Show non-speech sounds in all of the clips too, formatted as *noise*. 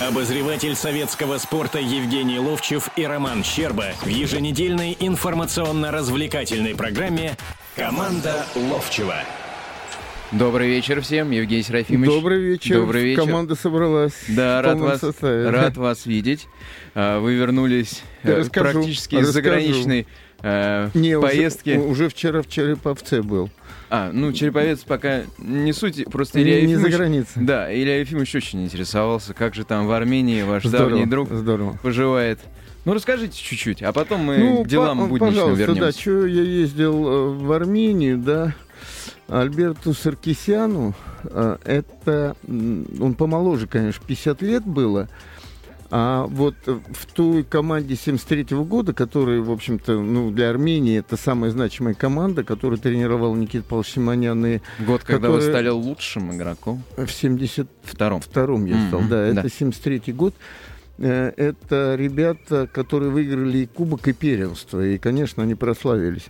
Обозреватель советского спорта Евгений Ловчев и Роман Щерба в еженедельной информационно-развлекательной программе «Команда Ловчева». Добрый вечер всем, Евгений Серафимович. Добрый вечер. Добрый вечер. Команда собралась. Да, рад вас, составе. рад вас видеть. А, Вы вернулись э, расскажу, практически из заграничной э, Не, уже- поездки. Уже, вчера в Череповце был. А, ну, Череповец пока не суть, просто Не, Илья не за Ефимович... границей. Да, Илья Ефимович очень интересовался, как же там в Армении ваш Здорово, давний друг Здорово. поживает. Ну, расскажите чуть-чуть, а потом мы ну, к делам по- будничным пожалуйста, да, вернемся. что я ездил э, в Армению, да, Альберту Саркисяну, э, это, он помоложе, конечно, 50 лет было, а вот в той команде 73 года, которая, в общем-то, ну, для Армении это самая значимая команда, которую тренировал Никита Павлович Симонян и Год, когда вы который- стали лучшим игроком. в 70 Втором. я стал, Мгм, да, да. это 73-й год. Э, Это ребята, которые выиграли и кубок, и первенство, и, конечно, они прославились.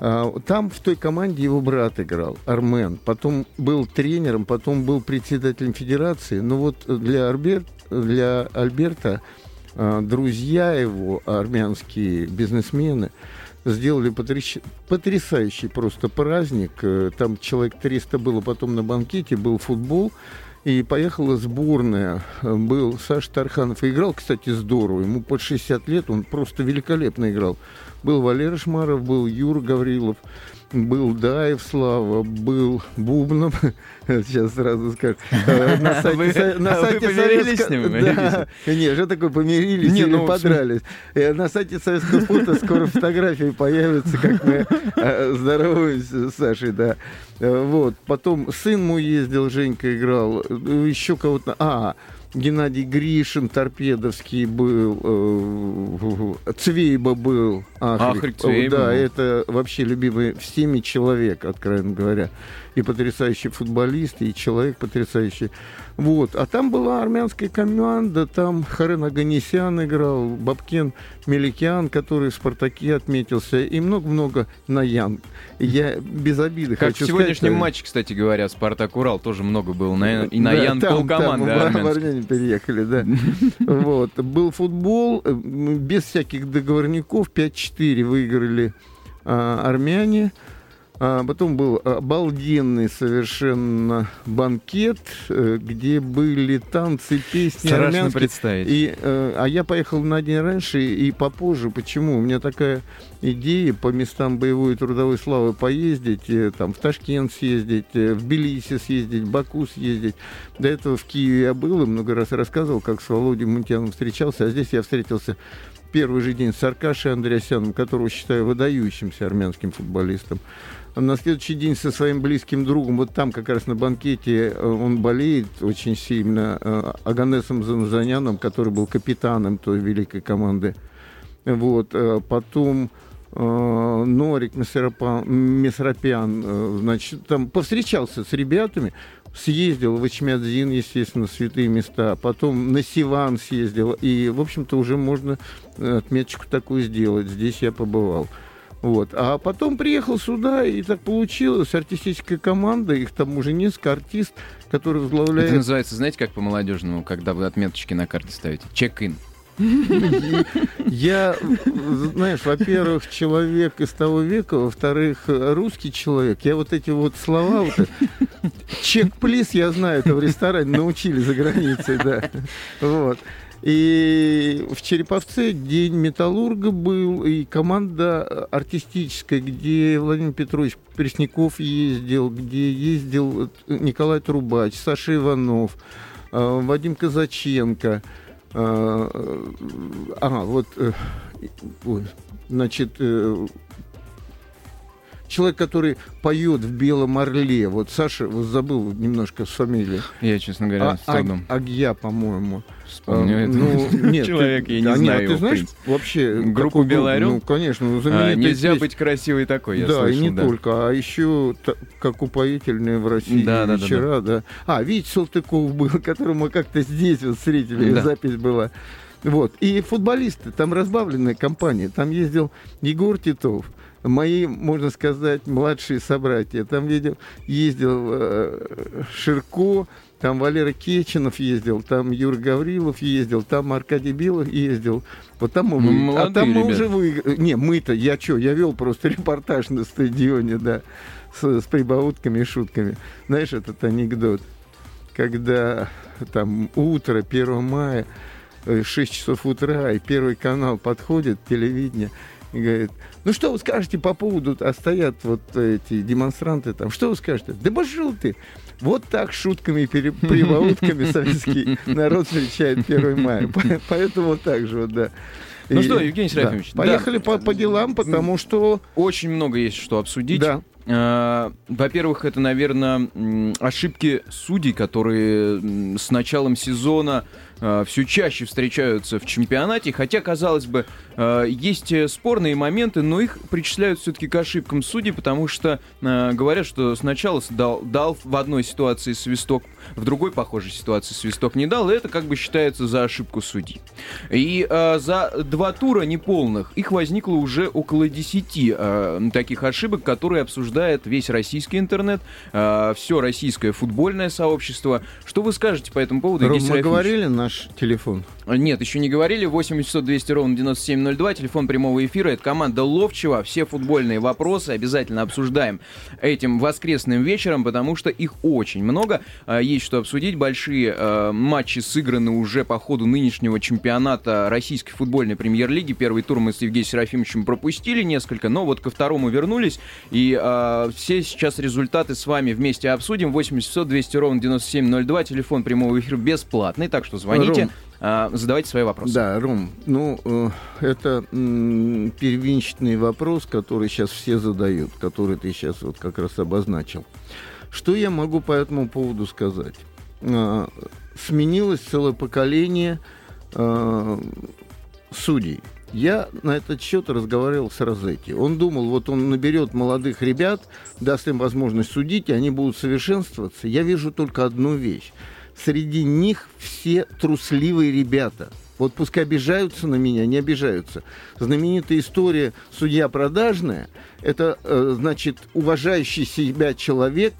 А, Там в той команде его брат играл, Армен. Потом был тренером, потом был председателем федерации. Но вот для, Альберт, для Альберта а, друзья его, армянские бизнесмены, сделали потрящ- потрясающий просто праздник. Э, Там человек 300 было потом на банкете, был футбол. И поехала сборная. Э, Был Саша Тарханов. И играл, кстати, здорово. Ему под 60 лет, он просто великолепно играл. Был Валера Шмаров, был Юра Гаврилов, был Даев Слава, был Бубнов. *laughs* Сейчас сразу скажу. *laughs* На сайте, Вы- на а вы сайте помирились Советского- с ним, Да. Нет, что такое помирились Не, или ну, подрались? Э, На сайте советского фото скоро фотографии появятся, как мы э, здороваемся с Сашей, да. Э, Вот. Потом сын мой ездил, Женька играл. Еще кого-то... А, Геннадий Гришин, Торпедовский был, э, Цвейба был. Ахрик Цвейба Да, был. это вообще любимый всеми человек, откровенно говоря. И потрясающий футболист, и человек потрясающий. Вот. А там была армянская команда, там Харен Аганесян играл, Бабкен Меликян, который в «Спартаке» отметился, и много-много Наян. Я без обиды Как хочу в сегодняшнем сказать, э, матче, кстати говоря, Спартак Урал тоже много было. На, и на да, там, полкоманды там, в-. Армению переехали, да. *laughs* Вот. Был футбол, э, без всяких договорников, 5-4 выиграли а, армяне. А потом был обалденный совершенно банкет, э, где были танцы, песни Страшно армянские. представить. И, э, а я поехал на день раньше и попозже. Почему? У меня такая идея по местам боевой и трудовой славы поездить, э, там в Ташкент съездить, э, в Тбилиси съездить, в Баку съездить. До этого в Киеве я был и много раз рассказывал, как с Володей Мунтяном встречался, а здесь я встретился первый же день с Аркашей Андреасяном, которого считаю выдающимся армянским футболистом. А На следующий день со своим близким другом, вот там как раз на банкете э, он болеет очень сильно, Аганесом Занзаняном, который был капитаном той великой команды. Вот, потом Норик Месропа- Месропян, э, значит, там повстречался с ребятами, съездил в Ичмядзин, естественно, святые места, потом на Сиван съездил, и, в общем-то, уже можно э, отметочку такую сделать, здесь я побывал. Вот. А потом приехал сюда, и так получилось, артистическая команда, их там уже несколько артист, который возглавляет... Это называется, знаете, как по-молодежному, когда вы отметочки на карте ставите? Чек-ин. Я, знаешь, во-первых, человек из того века, во-вторых, русский человек. Я вот эти вот слова, вот чек-плиз, я знаю, это в ресторане научили за границей, да. Вот. И в Череповце день металлурга был, и команда артистическая, где Владимир Петрович Пресняков ездил, где ездил Николай Трубач, Саша Иванов, э, Вадим Казаченко. Э, э, Ага, вот, э, значит, э, человек, который поет в Белом Орле. Вот Саша, вот забыл немножко с фамилией. Я, честно говоря, А- с трудом Аг- Агья, по-моему. вспомню А. Ну, *laughs* нет, Человек, я не а, знаю нет, ты знаешь, вообще... Группу «Белый группу? орел»? Ну, конечно, ну, А, нельзя песня. быть красивой такой, я да, слышал, и не да. только, а еще как упоительные в России Да, да, да, вечера, да, А, Витя Салтыков был, *laughs* которого мы как-то здесь вот встретили, Да. запись была. Вот. И футболисты, там разбавленная компания. Там ездил Егор Титов, мои, можно сказать, младшие собратья. Там видел, ездил э, Ширко, там Валера Кеченов ездил, там Юра Гаврилов ездил, там Аркадий Билов ездил. Вот там мы, Ну, а там мы молодые уже выиграли. Не, мы-то, я что, я вел просто *laughs* репортаж на стадионе, да, с, с прибаутками и шутками. Знаешь этот анекдот, когда там утро, 1 мая, э, 6 часов утра, и Первый канал подходит, телевидение, и говорит, ну что вы скажете по поводу, а стоят вот эти демонстранты там, что вы скажете? Да пошел ты! Вот так шутками и прибаутками *laughs* советский народ встречает 1 мая. По- Поэтому вот так же вот, да. Ну И- что, Евгений да. Серафимович, да. Поехали по, по делам, потому что... Очень много есть что обсудить. Да. Э, Во-первых, это, наверное, ошибки судей, которые с началом сезона все чаще встречаются в чемпионате. Хотя, казалось бы, э, есть э, спорные моменты, но их причисляют все-таки к ошибкам судей, потому что э, говорят, что сначала дал, дал в одной ситуации свисток, в другой похожей ситуации свисток не дал, и это как бы считается за ошибку судей. И э, за два тура неполных их возникло уже около 10 э, таких ошибок, которые обсуждает весь российский интернет, все российское футбольное сообщество. Что вы скажете по этому поводу, мы говорили наш телефон? Нет, еще не говорили. 800 200 ровно 9702, телефон прямого эфира. Это команда Ловчева. Все футбольные вопросы обязательно обсуждаем этим воскресным вечером, потому что их очень много. А, Есть что обсудить. Большие э, матчи сыграны уже по ходу нынешнего чемпионата российской футбольной премьер-лиги. Первый тур мы с Евгением Серафимовичем пропустили несколько, но вот ко второму вернулись. И все сейчас результаты с вами вместе обсудим. 800 200 ровно 9702, телефон прямого эфира бесплатный, так что звоните. Ром, А, задавайте свои вопросы. Да, Ром, ну, э, это первичный вопрос, который сейчас все задают, который ты сейчас вот как раз обозначил. Что я могу по этому поводу сказать? А, сменилось целое поколение а, судей. Я на этот счет разговаривал с Розетти. Он думал, вот он наберет молодых ребят, даст им возможность судить, и они будут совершенствоваться. Я вижу только одну вещь. Среди них все трусливые ребята. Вот пускай обижаются на меня, не обижаются. Знаменитая история «Судья продажная» — это, э, значит, уважающий себя человек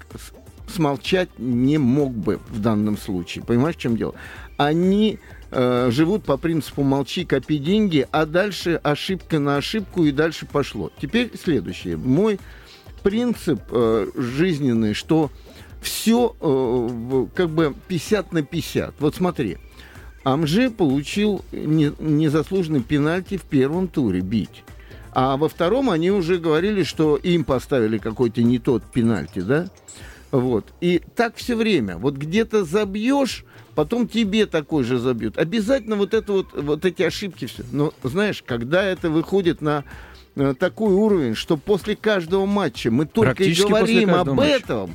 смолчать не мог бы в данном случае. Понимаешь, в чем дело? Они э, живут по принципу «молчи, копи деньги», а дальше ошибка на ошибку, и дальше пошло. Теперь следующее. Мой принцип э, жизненный, что все как бы 50 на 50. Вот смотри, Амжи получил не- незаслуженный пенальти в первом туре бить. А во втором они уже говорили, что им поставили какой-то не тот пенальти, да? Вот. И так все время. Вот где-то забьешь, потом тебе такой же забьют. Обязательно вот это вот, вот эти ошибки все. Но знаешь, когда это выходит на э, такой уровень, что после каждого матча мы только и говорим об матча. этом.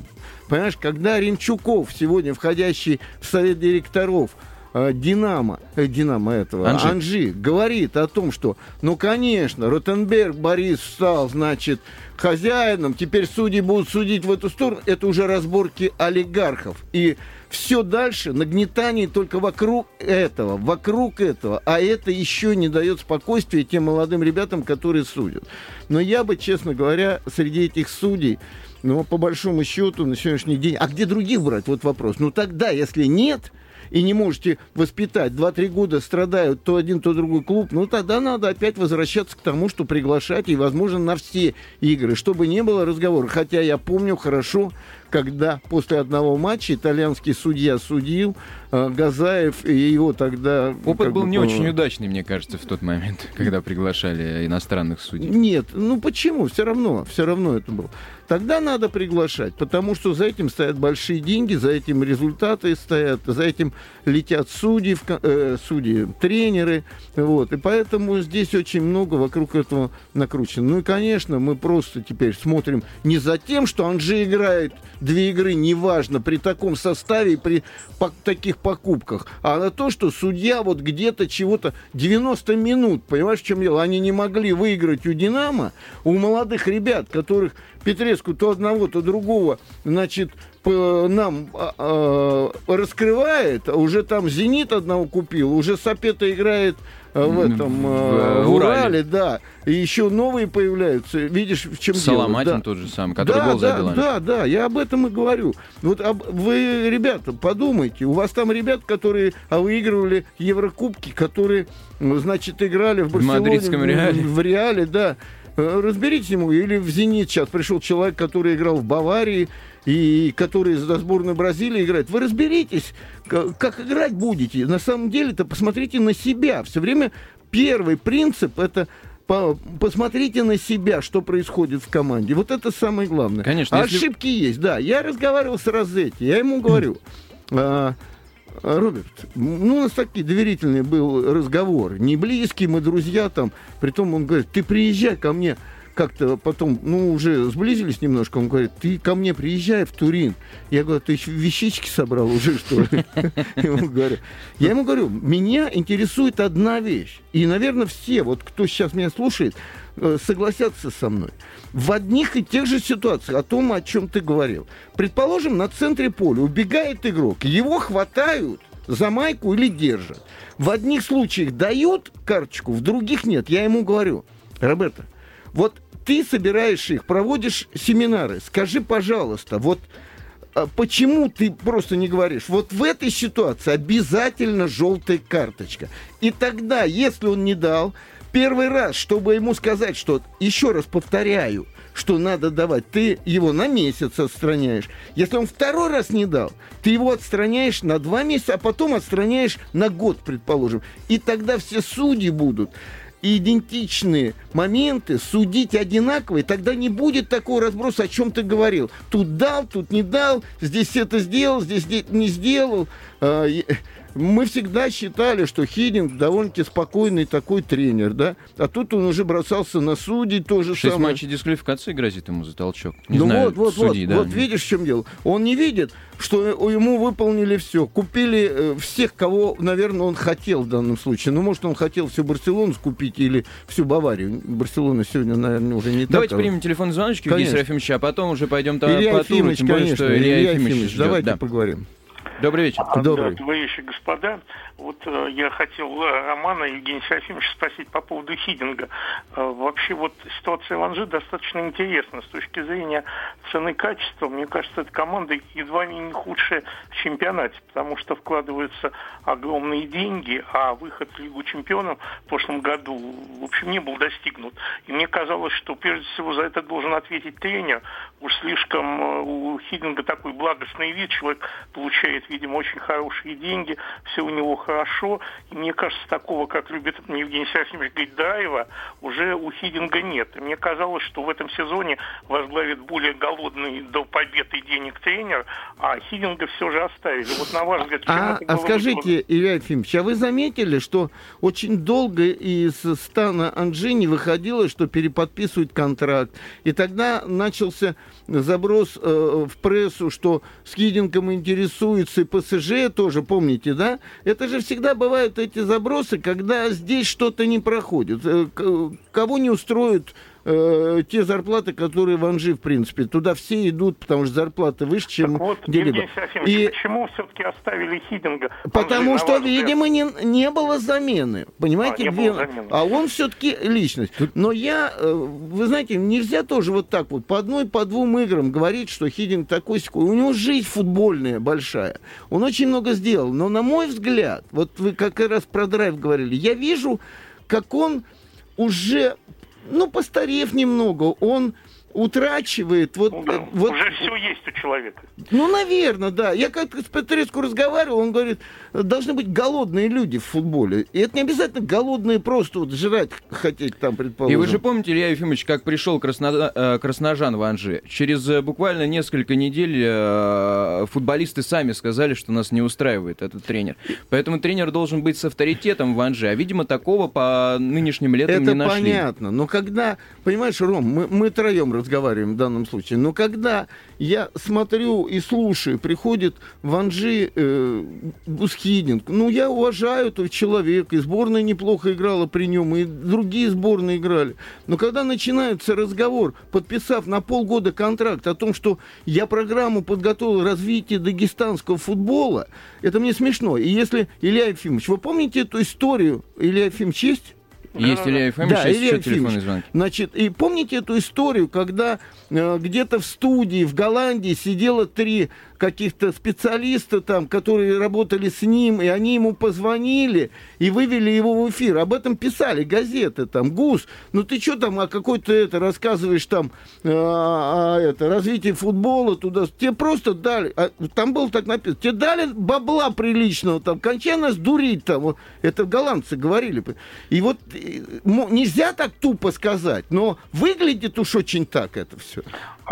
Понимаешь, когда Ренчуков, сегодня входящий в совет директоров э, Динамо, э, Динамо этого, Анжи. Анжи. говорит о том, что, ну, конечно, Ротенберг Борис стал, значит, хозяином, теперь судьи будут судить в эту сторону, это уже разборки олигархов. И все дальше нагнетание только вокруг этого, вокруг этого, а это еще не дает спокойствия тем молодым ребятам, которые судят. Но я бы, честно говоря, среди этих судей, ну, по большому счету, на сегодняшний день, а где других брать? Вот вопрос. Ну, тогда, если нет, и не можете воспитать, 2-3 года страдают то один, то другой клуб, ну тогда надо опять возвращаться к тому, что приглашать, и, возможно, на все игры, чтобы не было разговора. Хотя я помню хорошо, когда после одного матча итальянский судья судил, э, Газаев, и его тогда... Опыт как был бы, не по- очень удачный, мне кажется, в тот момент, *laughs* когда приглашали иностранных судей. Нет, ну почему? Все равно, все равно это было. Тогда надо приглашать, потому что за этим стоят большие деньги, за этим результаты стоят, за этим летят судьи, э, судьи, тренеры, вот. И поэтому здесь очень много вокруг этого накручено. Ну и, конечно, мы просто теперь смотрим не за тем, что Анжи играет две игры, неважно, при таком составе и при по- таких покупках, а на то, что судья вот где-то чего-то 90 минут, понимаешь, в чем дело? Они не могли выиграть у «Динамо», у молодых ребят, которых Петреску то одного, то другого, значит, нам а, раскрывает, а уже там «Зенит» одного купил, уже Сапета играет в этом а, в, Урале. Урале, да, и еще новые появляются. Видишь, в чем Соломатин дело? Да. тот же самый, который да, гол да, забил. Да, да, я об этом и говорю. Вот об, вы, ребята, подумайте, у вас там ребят, которые а, выигрывали Еврокубки, которые, значит, играли в Барселоне. В мадридском Реале. В Реале, да. Э, разберите ему, или в «Зенит» сейчас пришел человек, который играл в Баварии, и который за сборную Бразилии играет. Вы разберитесь, как, как играть будете. На самом деле-то посмотрите на себя. Все время первый принцип это посмотрите на себя, что происходит в команде. Вот это самое главное. Конечно. А если... Ошибки есть, да. Я разговаривал с Розетти, я ему говорю, а, Роберт, ну, у нас такой доверительный был разговор. Не близкий, мы друзья там. Притом он говорит, ты приезжай ко мне как-то потом, ну, уже сблизились немножко, он говорит, ты ко мне приезжай в Турин. Я говорю, ты вещички собрал уже, что ли? *laughs* Я ему говорю, меня интересует одна вещь. И, наверное, все, вот кто сейчас меня слушает, э, согласятся со мной. В одних и тех же ситуациях, о том, о чем ты говорил. Предположим, на центре поля убегает игрок, его хватают за майку или держат. В одних случаях дают карточку, в других нет. Я ему говорю, Роберто, вот ты собираешь их, проводишь семинары. Скажи, пожалуйста, вот а почему ты просто не говоришь, вот в этой ситуации обязательно желтая карточка. И тогда, если он не дал, первый раз, чтобы ему сказать, что, еще раз повторяю, что надо давать, ты его на месяц отстраняешь. Если он второй раз не дал, ты его отстраняешь на два месяца, а потом отстраняешь на год, предположим. И тогда все судьи будут идентичные моменты судить одинаковые, тогда не будет такого разброса, о чем ты говорил. Тут дал, тут не дал, здесь это сделал, здесь не сделал. Мы всегда считали, что Хидинг довольно-таки спокойный такой тренер, да? А тут он уже бросался на судей, тоже Шесть самое. матчей дисквалификации грозит ему за толчок. Не ну знаю, вот, вот, судьи, вот, да. вот видишь, в чем дело. Он не видит, что ему выполнили все. Купили э, всех, кого, наверное, он хотел в данном случае. Ну, может, он хотел всю Барселону скупить или всю Баварию. Барселона сегодня, наверное, уже не Давайте так. примем телефон звоночки Евгения Серафимовича, а потом уже пойдем Илья по туру, тем более, что Илья, Илья Ефимович, Ефимович, ждет. давайте Да. поговорим. Добрый вечер. Добрый. Вечер, господа. Вот э, я хотел э, Романа Евгения Серафимовича спросить по поводу Хидинга. Э, вообще вот ситуация в Анжи достаточно интересна с точки зрения цены качества. Мне кажется, эта команда едва ли не худшая в чемпионате, потому что вкладываются огромные деньги, а выход в Лигу чемпионов в прошлом году, в общем, не был достигнут. И мне казалось, что прежде всего за это должен ответить тренер. Уж слишком у Хидинга такой благостный вид, человек получает, видимо, очень хорошие деньги, все у него хорошо. И мне кажется, такого, как любит Евгений Серафимович Гайдаева, уже у Хидинга нет. И мне казалось, что в этом сезоне возглавит более голодный до победы денег тренер, а Хидинга все же оставили. Вот на ваш взгляд, А, а скажите, Илья Ефимович, а вы заметили, что очень долго из стана Анжи не выходило, что переподписывают контракт? И тогда начался заброс э, в прессу, что с Хидингом интересуется и ПСЖ тоже, помните, да? Это же всегда бывают эти забросы, когда здесь что-то не проходит. Э, к- Кого не устроят э, те зарплаты, которые в Анжи, в принципе. Туда все идут, потому что зарплаты выше, чем Так вот, где-либо. И почему все-таки оставили Хидинга? Потому Анжи, что, видимо, не, не было замены. Понимаете, А, не где- было замены. а он все-таки личность. Но я, э, вы знаете, нельзя тоже вот так вот по одной, по двум играм говорить, что Хидинг такой секой. У него жизнь футбольная большая. Он очень много сделал. Но, на мой взгляд, вот вы как раз про драйв говорили, я вижу, как он уже, ну, постарев немного, он утрачивает вот, Ну да, э, вот Уже все есть у человека. ну, наверное, да. Я как-то с Петреску разговаривал, он говорит, должны быть голодные люди в футболе. И это не обязательно голодные просто вот жрать хотеть там, предположим. И вы же помните, Илья Ефимович, как пришел Красно- э, Красножан в Анжи? Через э, буквально несколько недель футболисты сами сказали, что нас не устраивает этот тренер. Поэтому тренер должен быть с авторитетом в Анжи. А, видимо, такого по нынешним летам Это не нашли. понятно. Но когда, понимаешь, Ром, мы, мы троем разговариваем в данном случае. Но когда я смотрю и слушаю, приходит Ванжи э, Гусхидинг, ну, я уважаю этого человека, и сборная неплохо играла при нем, и другие сборные играли. Но когда начинается разговор, подписав на полгода контракт о том, что я программу подготовил развитие дагестанского футбола, это мне смешно. И если, Илья Ефимович, вы помните эту историю, Илья Ефимович есть? Есть Илья Ефимович, да, есть Илья еще телефонные звонки. Значит, и помните эту историю, когда э, где-то в студии в Голландии сидело три каких-то специалиста там, которые работали с ним, и они ему позвонили и вывели его в эфир. Об этом писали газеты, там, ГУС. Ну ты что там, а какой-то это рассказываешь там, э, о, это, развитии футбола туда. Тебе просто дали, а, там было так написано, тебе дали бабла приличного, там, кончай нас дурить там. Это голландцы говорили. И вот э, нельзя так тупо сказать, но выглядит уж очень так это все.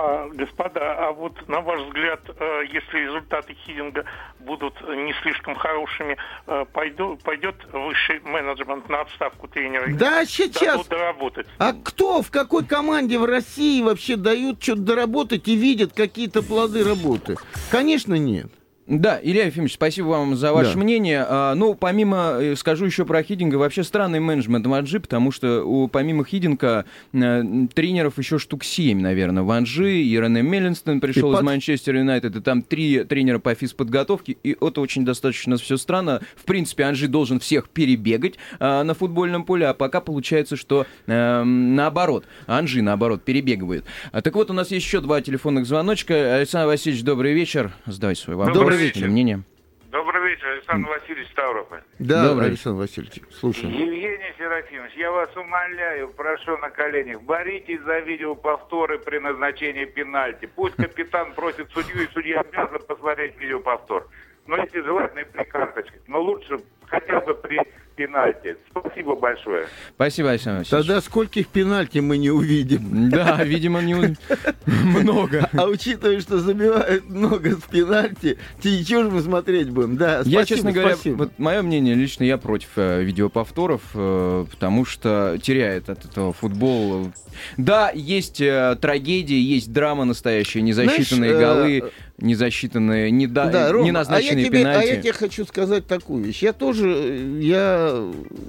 А, господа, а вот на ваш взгляд, э, если результаты Хидинга будут не слишком хорошими, э, пойду- пойдет высший менеджмент на отставку тренера? Да, сейчас. Доработать. А кто в какой команде в России вообще дают что-то доработать и видят какие-то плоды работы? Конечно, нет. Да, Илья Ефимович, спасибо вам за ваше Да. мнение. А, ну, помимо, э, скажу еще про Хидинга, вообще странный менеджмент Ванжи, потому что у, помимо Хидинга э, тренеров еще штук 7, наверное. Ванжи, и Рене Меллинстон пришел И из под- Манчестер Юнайтед, и там три тренера по физподготовке, и это очень достаточно все странно. В принципе, Анжи должен всех перебегать а, на футбольном поле, а пока получается, что э, наоборот, Анжи, наоборот, перебегивает. А, так вот, у нас есть еще два телефонных звоночка. Александр Васильевич, добрый вечер. Сдавайте свой вопрос. Добрый вечер. мнение. Добрый вечер, Александр Васильевич Ставрополь. Да, Добрый. Александр Васильевич, слушаем. Евгений Серафимович, я вас умоляю, прошу на коленях, боритесь за видеоповторы при назначении пенальти. Пусть капитан просит судью, и судья обязан посмотреть видеоповтор. Но если желательно и при карточке. Но лучше хотя бы при пенальти. Спасибо большое. Спасибо, Александр Васильевич. Тогда скольких пенальти мы не увидим? Да, видимо, не *laughs* много. А учитывая, что забивают много с пенальти, те чего же мы смотреть будем? Да, Я, честно говоря, вот мое мнение лично, я против э, видеоповторов, э, потому что теряет от этого футбол. Да, есть э, трагедии, есть драма настоящая, незасчитанные голы, незасчитанные, неда... Да, Рома, неназначенные а я тебе, пенальти. А я тебе хочу сказать такую вещь. Я тоже, я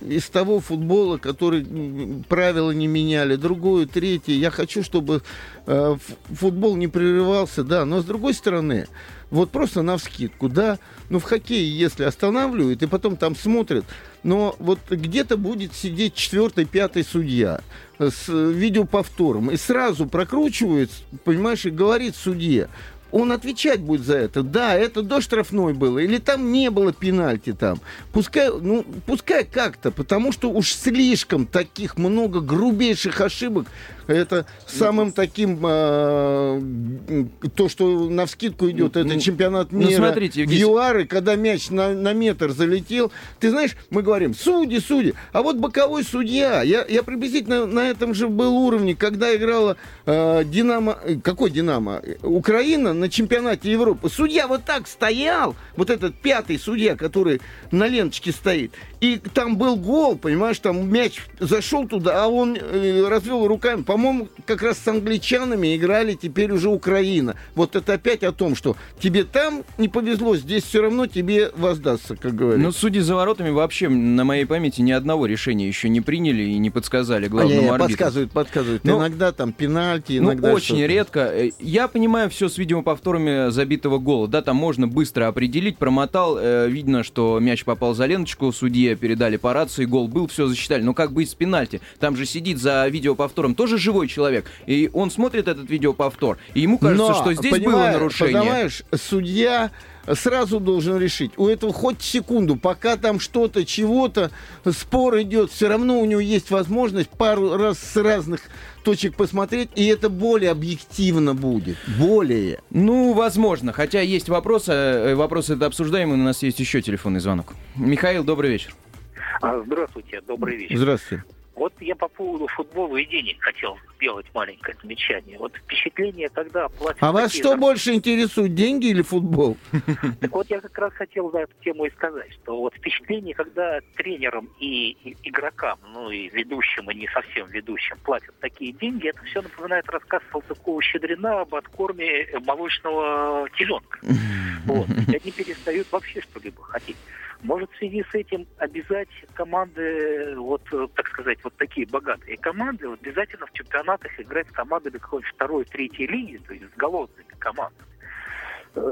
из того футбола, который правила не меняли, другое, третье. Я хочу, чтобы э, футбол не прерывался, да. Но с другой стороны, вот просто на вскидку, да. Ну, в хоккее, если останавливают и потом там смотрят, но вот где-то будет сидеть четвертый, пятый судья с видеоповтором и сразу прокручивает, понимаешь, и говорит судье, он отвечать будет за это. Да, это до штрафной было, или там не было пенальти там. Пускай, ну, пускай как-то, потому что уж слишком таких много грубейших ошибок. Это самым таким, а, то, что на вскидку идет, это Ну, чемпионат ну, мира смотрите, в Евгений- ЮАРы, когда мяч на, на метр залетел. Ты знаешь, мы говорим, судьи, судьи. А вот боковой судья, я, я приблизительно на этом же был уровне, когда играла э, Динамо, какой Динамо? Украина на чемпионате Европы. Судья вот так стоял, вот этот пятый судья, который на ленточке стоит, и там был гол, понимаешь, там мяч зашел туда, а он э, развел руками. По-моему, как раз с англичанами играли теперь уже Украина. Вот это опять о том, что тебе там не повезло, здесь все равно тебе воздастся, как говорится. Ну, судьи за воротами вообще, на моей памяти, ни одного решения еще не приняли и не подсказали А, главному не, арбитру. подсказывают, подсказывают. Ну, иногда там пенальти, Ну, иногда очень что-то. редко. Э, Я понимаю все с видеоповторами забитого гола. Да, там можно быстро определить. Промотал, э, видно, что мяч попал за ленточку, судье передали по рации, гол был, все засчитали. Но как быть с пенальти? Там же сидит за видеоповтором тоже живой человек. И он смотрит этот видеоповтор, и ему кажется, Но, что здесь было нарушение. Понимаешь, судья сразу должен решить. У этого хоть секунду, пока там что-то, чего-то, спор идет, все равно у него есть возможность пару раз с разных точек посмотреть, и это более объективно будет. Более. Ну, возможно. Хотя есть вопросы. э, Вопросы это обсуждаем, и у нас есть еще телефонный звонок. Михаил, добрый вечер. А, Здравствуйте, добрый вечер. Здравствуйте. Вот я по поводу футбола и денег хотел сделать маленькое замечание. Вот впечатление, когда платят... А вас что зарплаты... больше интересует, деньги или футбол? *laughs* Так вот, я как раз хотел за эту тему и сказать, что вот впечатление, когда тренерам и, и игрокам, ну и ведущим, и не совсем ведущим платят такие деньги, это все напоминает рассказ Салтыкова-Щедрина об откорме молочного теленка. *laughs* Вот. Они перестают вообще что-либо хотеть. Может, в связи с этим обязать команды, вот, так сказать, вот такие богатые команды, вот, обязательно в чемпионатах играть с командами какой-нибудь второй, третьей лиги, то есть с голодными командами.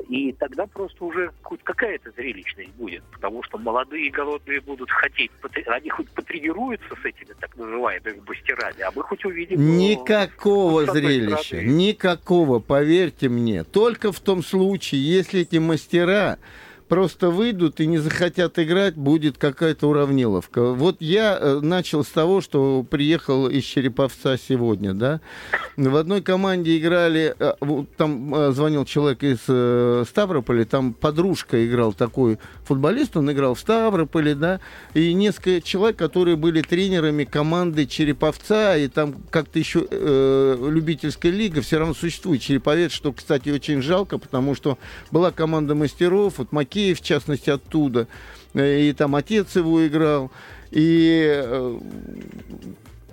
И тогда просто уже хоть какая-то зрелищность будет, потому что молодые голодные будут хотеть, они хоть потренируются с этими так называемыми мастерами, а мы хоть увидим... Ну, никакого ну, зрелища, стороны. никакого, поверьте мне. Только в том случае, если эти мастера просто выйдут и не захотят играть, будет какая-то уравниловка. Вот я э, начал с того, что приехал из Череповца сегодня, да. В одной команде играли, э, там э, звонил человек из Ставрополя, там подружка играл такой футболист, он играл в Ставрополе, да, и несколько человек, которые были тренерами команды Череповца, и там как-то еще э, любительская лига все равно существует, Череповец, что, кстати, очень жалко, потому что была команда мастеров, вот Макеев, в частности, оттуда, э, и там отец его играл, и э,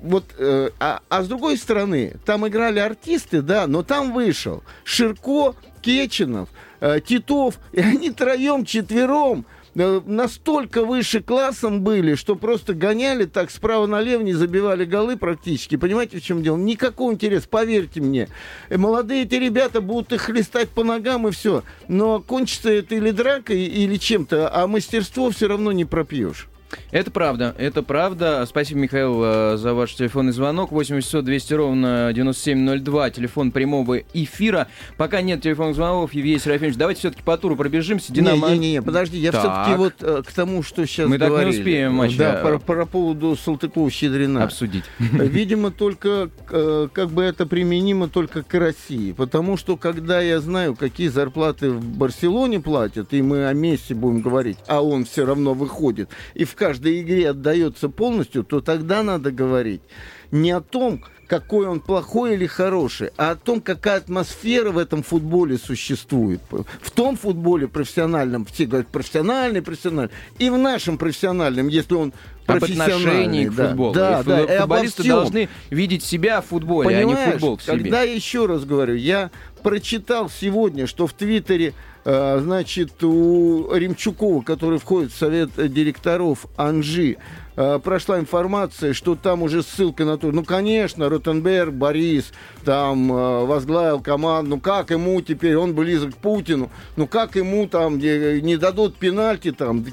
вот, э, а, а с другой стороны, там играли артисты, да, но там вышел Ширко, Кеченов, э, Титов, и они троем, четвером настолько выше классом были, что просто гоняли так справа налево, не забивали голы практически. Понимаете, в чем дело? Никакого интереса, поверьте мне. Э, молодые эти ребята будут их хлестать по ногам и все. Но кончится это или дракой, или чем-то, а мастерство все равно не пропьешь. Это правда, это правда. Спасибо, Михаил, э, за ваш телефонный звонок. 800 200 ровно 9702, телефон прямого эфира. Пока нет телефонных звонков, Евгений Серафимович, давайте все-таки по туру пробежимся. Динамо... Не, не, не, подожди, я все-таки вот э, к тому, что сейчас Мы говорили. так не успеем матч. Да, по, по поводу Салтыкова-Щедрина. Обсудить. Видимо, только, э, как бы это применимо только к России. Потому что, когда я знаю, какие зарплаты в Барселоне платят, и мы о Месси будем говорить, а он все равно выходит, и в каждой игре отдается полностью, то тогда надо говорить не о том, какой он плохой или хороший, а о том, какая атмосфера в этом футболе существует. В том футболе профессиональном, все говорят профессиональный, профессиональный, и в нашем профессиональном, если он профессиональный. к футболу. Да, да, и футболисты должны видеть себя в футболе, Понимаешь, а не футбол в себе. Когда, еще раз говорю, я прочитал сегодня, что в Твиттере значит, у Ремчукова, который входит в совет директоров Анжи, э, прошла информация, что там уже ссылка на то, ну, конечно, Ротенберг, Борис, там, э, возглавил команду, ну, как ему теперь, он близок к Путину, ну, как ему там не, не дадут пенальти там,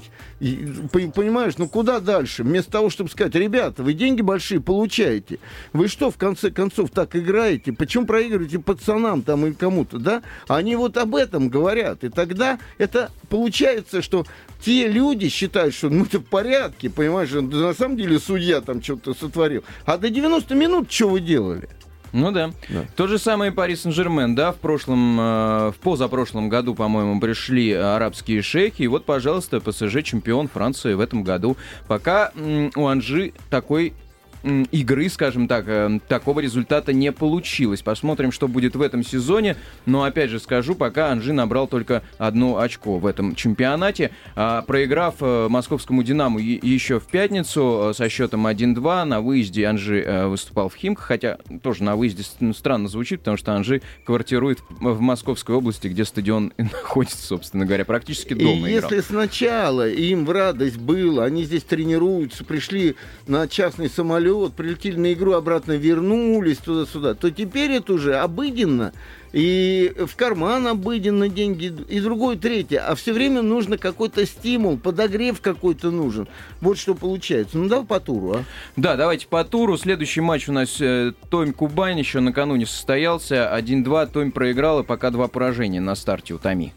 Понимаешь, ну куда дальше? Вместо того, чтобы сказать, ребята, вы деньги большие получаете. Вы что, в конце концов, так играете? Почему проигрываете пацанам там и кому-то, да? Они вот об этом говорят. И тогда это получается, что те люди считают, что ну это в порядке, понимаешь, на самом деле судья там что-то сотворил. А до 90 минут что вы делали? Ну да. да. То же самое Пари Сен-Жермен, да, в прошлом, э, в позапрошлом году, по-моему, пришли арабские шейхи, и вот, пожалуйста, ПСЖ чемпион Франции в этом году. Пока у Анжи такой игры, скажем так, э, такого результата не получилось. Посмотрим, что будет в этом сезоне. Но опять же скажу, пока Анжи набрал только одно очко в этом чемпионате. А, проиграв э, московскому «Динаму» еще в пятницу э, со счетом 1-2, на выезде Анжи выступал в Химках, хотя тоже на выезде странно звучит, потому что Анжи квартирует в Московской области, где стадион *laughs* находится, собственно говоря, практически дома. И играл. если сначала им в радость было, они здесь тренируются, пришли на частный самолет, вот прилетели на игру, обратно вернулись туда-сюда, то теперь это уже обыденно. И в карман обыденно деньги, и другое, третье. А все время нужно какой-то стимул, подогрев какой-то нужен. Вот что получается. Ну, давай по туру, а? Да, давайте по туру. Следующий матч у нас э, Томь-Кубань еще накануне состоялся. 1-2, Томь проиграл, и пока два поражения на старте у Томи.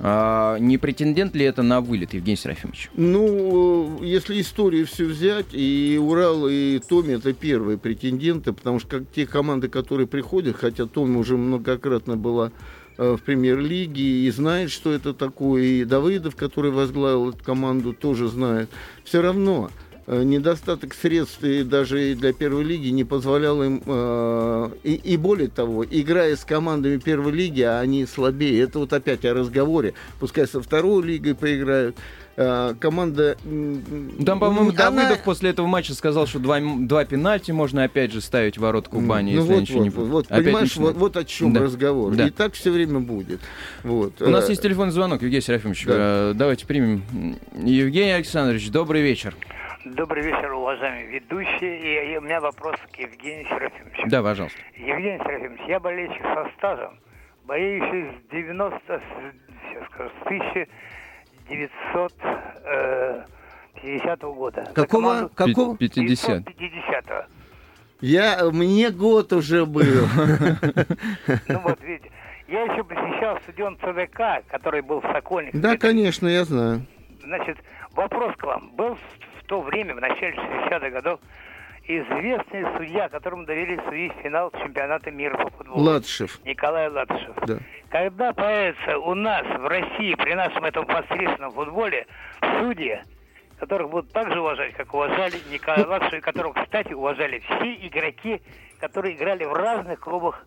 А, не претендент ли это на вылет, Евгений Серафимович? Ну, если историю все взять, и Урал, и Томи это первые претенденты, потому что как те команды, которые приходят, хотя Томи уже многократно была э, в премьер-лиге и знает, что это такое, и Давыдов, который возглавил эту команду, тоже знает. Все равно недостаток средств и даже для первой лиги не позволял им, э, и, и более того, играя с командами первой лиги, они слабее. Это вот опять о разговоре. Пускай со второй лигой поиграют. Э, команда... Там, по-моему, она... Давыдов после этого матча сказал, что два, два пенальти можно опять же ставить в ворот Кубани, ну, если вот, ничего вот, не вот, вот, понимаешь, вот, вот о чем да. разговор. Да. И так все время будет. Вот. У нас есть телефонный звонок, Евгений Серафимович. Да. Давайте примем. Евгений Александрович, добрый вечер. Добрый вечер, уважаемые ведущие. И, и у меня вопрос к Евгению Серафимовичу. Да, пожалуйста. Евгений Серафимович, я болельщик со стажем, болеющий с 90, сейчас скажу, с 1950 э, года. Какого? Команду... Какого? 50. 50 Я, мне год уже был. *laughs* Ну вот, видите, я еще посещал стадион ЦДК, который был в Сокольниках. Да, конечно, я знаю. Значит, вопрос к вам. Был то время, в начале 60-х годов, известный судья, которому доверили судить финал чемпионата мира по футболу. Ладшев. Николай Ладшев. Да. Когда появится у нас в России, при нашем этом посредственном футболе, судьи, которых будут так же уважать, как уважали Николая. Ладшева, и которого, кстати, уважали все игроки, которые играли в разных клубах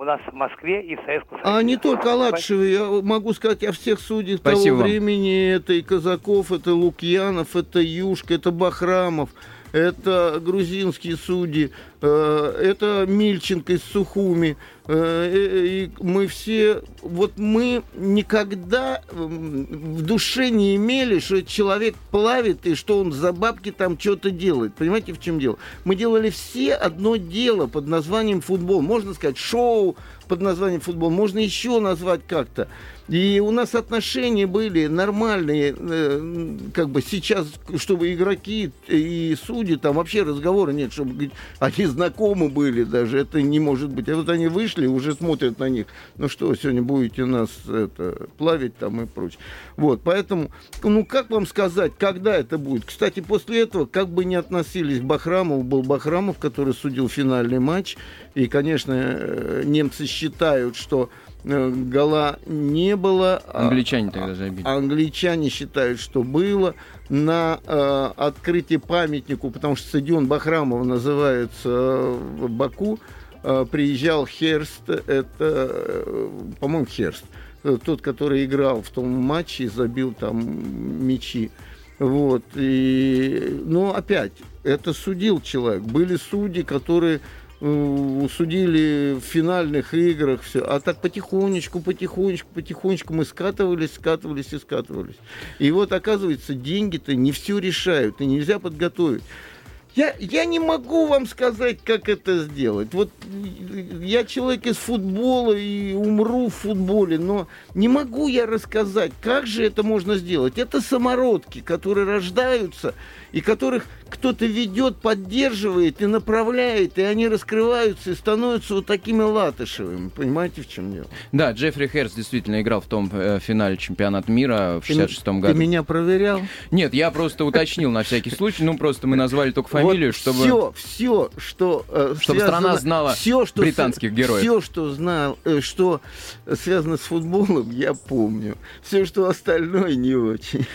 у нас в Москве и в Советском Союзе. А не только Аладшевы, я могу сказать о всех судьях Спасибо того вам. времени. Это и Казаков, это Лукьянов, это Юшка, это Бахрамов это грузинские судьи, это Мильченко из Сухуми. Э, и мы все, вот мы никогда в душе не имели, что человек плавит и что он за бабки там что-то делает. Понимаете, в чем дело? Мы делали все одно дело под названием футбол. Можно сказать шоу под названием футбол, можно еще назвать как-то. И у нас отношения были нормальные, э, как бы сейчас, чтобы игроки и судьи, там вообще разговора нет, чтобы они знакомы были даже, это не может быть. А вот они вышли, уже смотрят на них, ну что, сегодня будете нас это, плавить там и прочее. Вот, поэтому, ну как вам сказать, когда это будет? Кстати, после этого, как бы не относились к Бахрамову, был Бахрамов, который судил финальный матч, и, конечно, э, немцы считают, что гола не было. А англичане тогда забили. Англичане считают, что было. На э, открытии памятнику, потому что стадион Бахрамова называется э, в Баку, э, приезжал Херст, это, э, по-моему, Херст, э, тот, который играл в том матче и забил там мячи. Вот. И, но опять, это судил человек. Были судьи, которые Э, судили в финальных играх, все. А так потихонечку, потихонечку, потихонечку мы скатывались, скатывались и скатывались. И вот, оказывается, деньги-то не все решают, и нельзя подготовить. Я, я не могу вам сказать, как это сделать. Вот я человек из футбола и умру в футболе, но не могу я рассказать, как же это можно сделать. Это самородки, которые рождаются и которых кто-то ведет, поддерживает и направляет, и они раскрываются и становятся вот такими латышевыми. Понимаете, в чем дело? Да, Джеффри Херс действительно играл в том э, финале чемпионата мира в 66-м году. Ты меня проверял? Нет, я просто уточнил на всякий случай. Ну, просто мы назвали только фамилию, чтобы... Все, все, что... Э, чтобы страна знала британских героев. Все, что знал, э, что связано с футболом, я помню. Все, что остальное, не очень.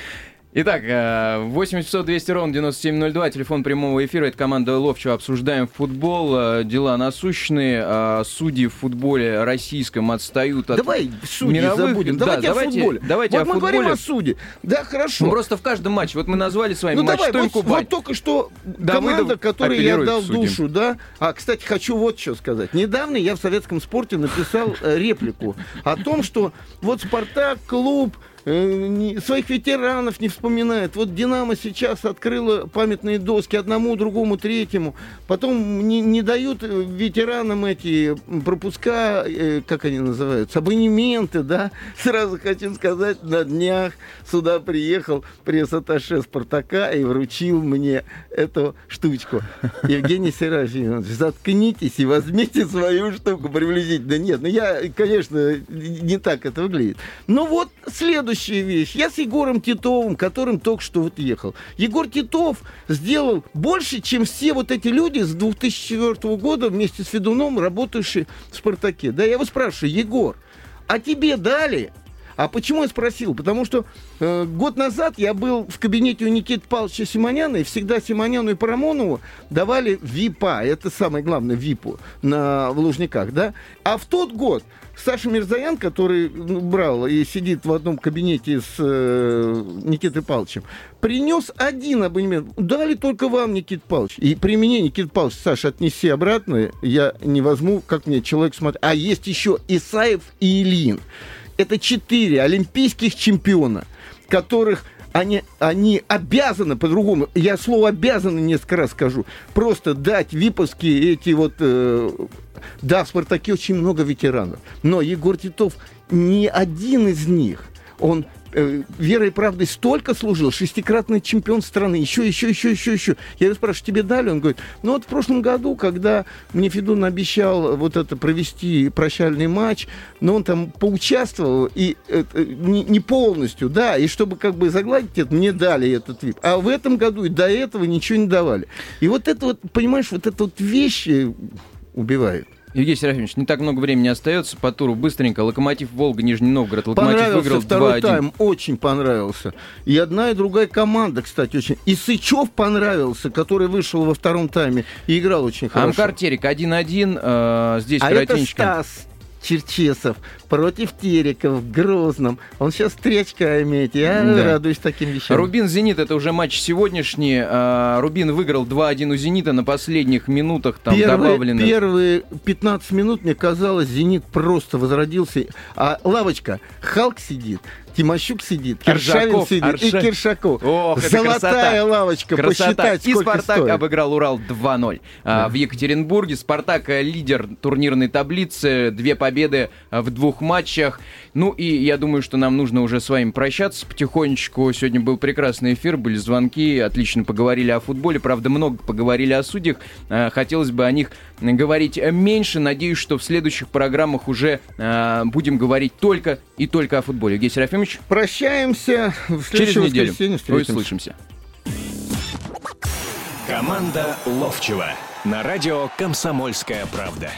Итак, 8 часов 200 ровно 9702, телефон прямого эфира, это команда Ловчева, обсуждаем футбол, э, дела насущные, а судьи в футболе российском отстают от Давай судьи мировых... забудем, да, давайте, давайте о футболе. Давайте вот о мы футболе. говорим о суде, да, хорошо. Ну, просто в каждом матче, вот мы назвали с вами ну, матч давай, Тонь вот, Кубань. вот только что команда, которой я дал душу, да, а, кстати, хочу вот что сказать. Недавно я в советском спорте написал э, реплику о том, что вот Спартак, клуб, Э, своих ветеранов не вспоминает. Вот «Динамо» сейчас открыла памятные доски одному, другому, третьему. Потом не, не дают э, ветеранам эти пропуска, э, как они называются, абонементы, да. Сразу хочу сказать, на днях сюда приехал пресс-атташе «Спартака» и вручил мне эту штучку. Евгений Серафимович, заткнитесь и возьмите свою штуку приблизительно. Нет, ну я, конечно, не так это выглядит. Ну вот, следующий следующая вещь. Я с Егором Титовым, которым только что вот ехал. Егор Титов сделал больше, чем все вот эти люди с 2004 года вместе с Федуном, работающие в «Спартаке». Да, я его спрашиваю, Егор, а тебе дали А почему я спросил? Потому что э, год назад я был в кабинете у Никиты Павловича Симоняна, и всегда Симоняну и Парамонову давали ВИПа, это самое главное, ВИПу на, в Лужниках, да? А в тот год Саша Мирзаян, который ну, брал и сидит в одном кабинете с э, Никитой Павловичем, принес один абонемент. Дали только вам, Никита Павлович. И при мне, Никита Павлович, Саша, отнеси обратно, я не возьму, как мне человек смотрит. А есть еще Исаев и Ильин. Это четыре олимпийских чемпиона, которых они, они обязаны по-другому, я слово обязаны несколько раз скажу, просто дать виповские эти вот... Э, да, в «Спартаке» очень много ветеранов, но Егор Титов не один из них. Он э, верой и правдой столько служил, шестикратный чемпион страны, еще, еще, еще, еще, еще. Я его спрашиваю, тебе дали? Он говорит, ну вот в прошлом году, когда мне Федун обещал вот это провести прощальный матч, но он там поучаствовал, и э, не, не полностью, да, и чтобы как бы загладить это, мне дали этот вип. А в этом году и до этого ничего не давали. И вот это вот, понимаешь, вот эта вот вещь убивает. Евгений Серафимович, не так много времени остается по туру. Быстренько. Локомотив Волга, Нижний Новгород. Локомотив выиграл второй 2-1. тайм, очень понравился. И одна и другая команда, кстати, очень. И Сычев понравился, который вышел во втором тайме и играл очень хорошо. Амкар Терек 1-1. Э, здесь а это Стас Черчесов против Тереков в Грозном. Он сейчас три очка имеет. Я да. радуюсь таким вещам. Рубин-Зенит, это уже матч сегодняшний. А, Рубин выиграл 2-1 у Зенита на последних минутах. Там первые, добавлено... Первые 15 минут, мне казалось, Зенит просто возродился. А лавочка, Халк сидит, Тимощук сидит, Киршаков сидит Арша... и Киршаков. Ох, Золотая красота. лавочка, красота. посчитать, И Спартак стоит. обыграл Урал 2-0 да. в Екатеринбурге. Спартак лидер турнирной таблицы, две победы в двух матчах. Ну и я думаю, что нам нужно уже с вами прощаться потихонечку. Сегодня был прекрасный эфир, были звонки, отлично поговорили о футболе, правда, много поговорили о судьях. Э, хотелось бы о них говорить меньше. Надеюсь, что в следующих программах уже будем говорить только и только о футболе. Евгений Серафимович, Ефимович. Прощаемся. В Через неделю. Услышимся. Команда Ловчева на радио «Комсомольская правда».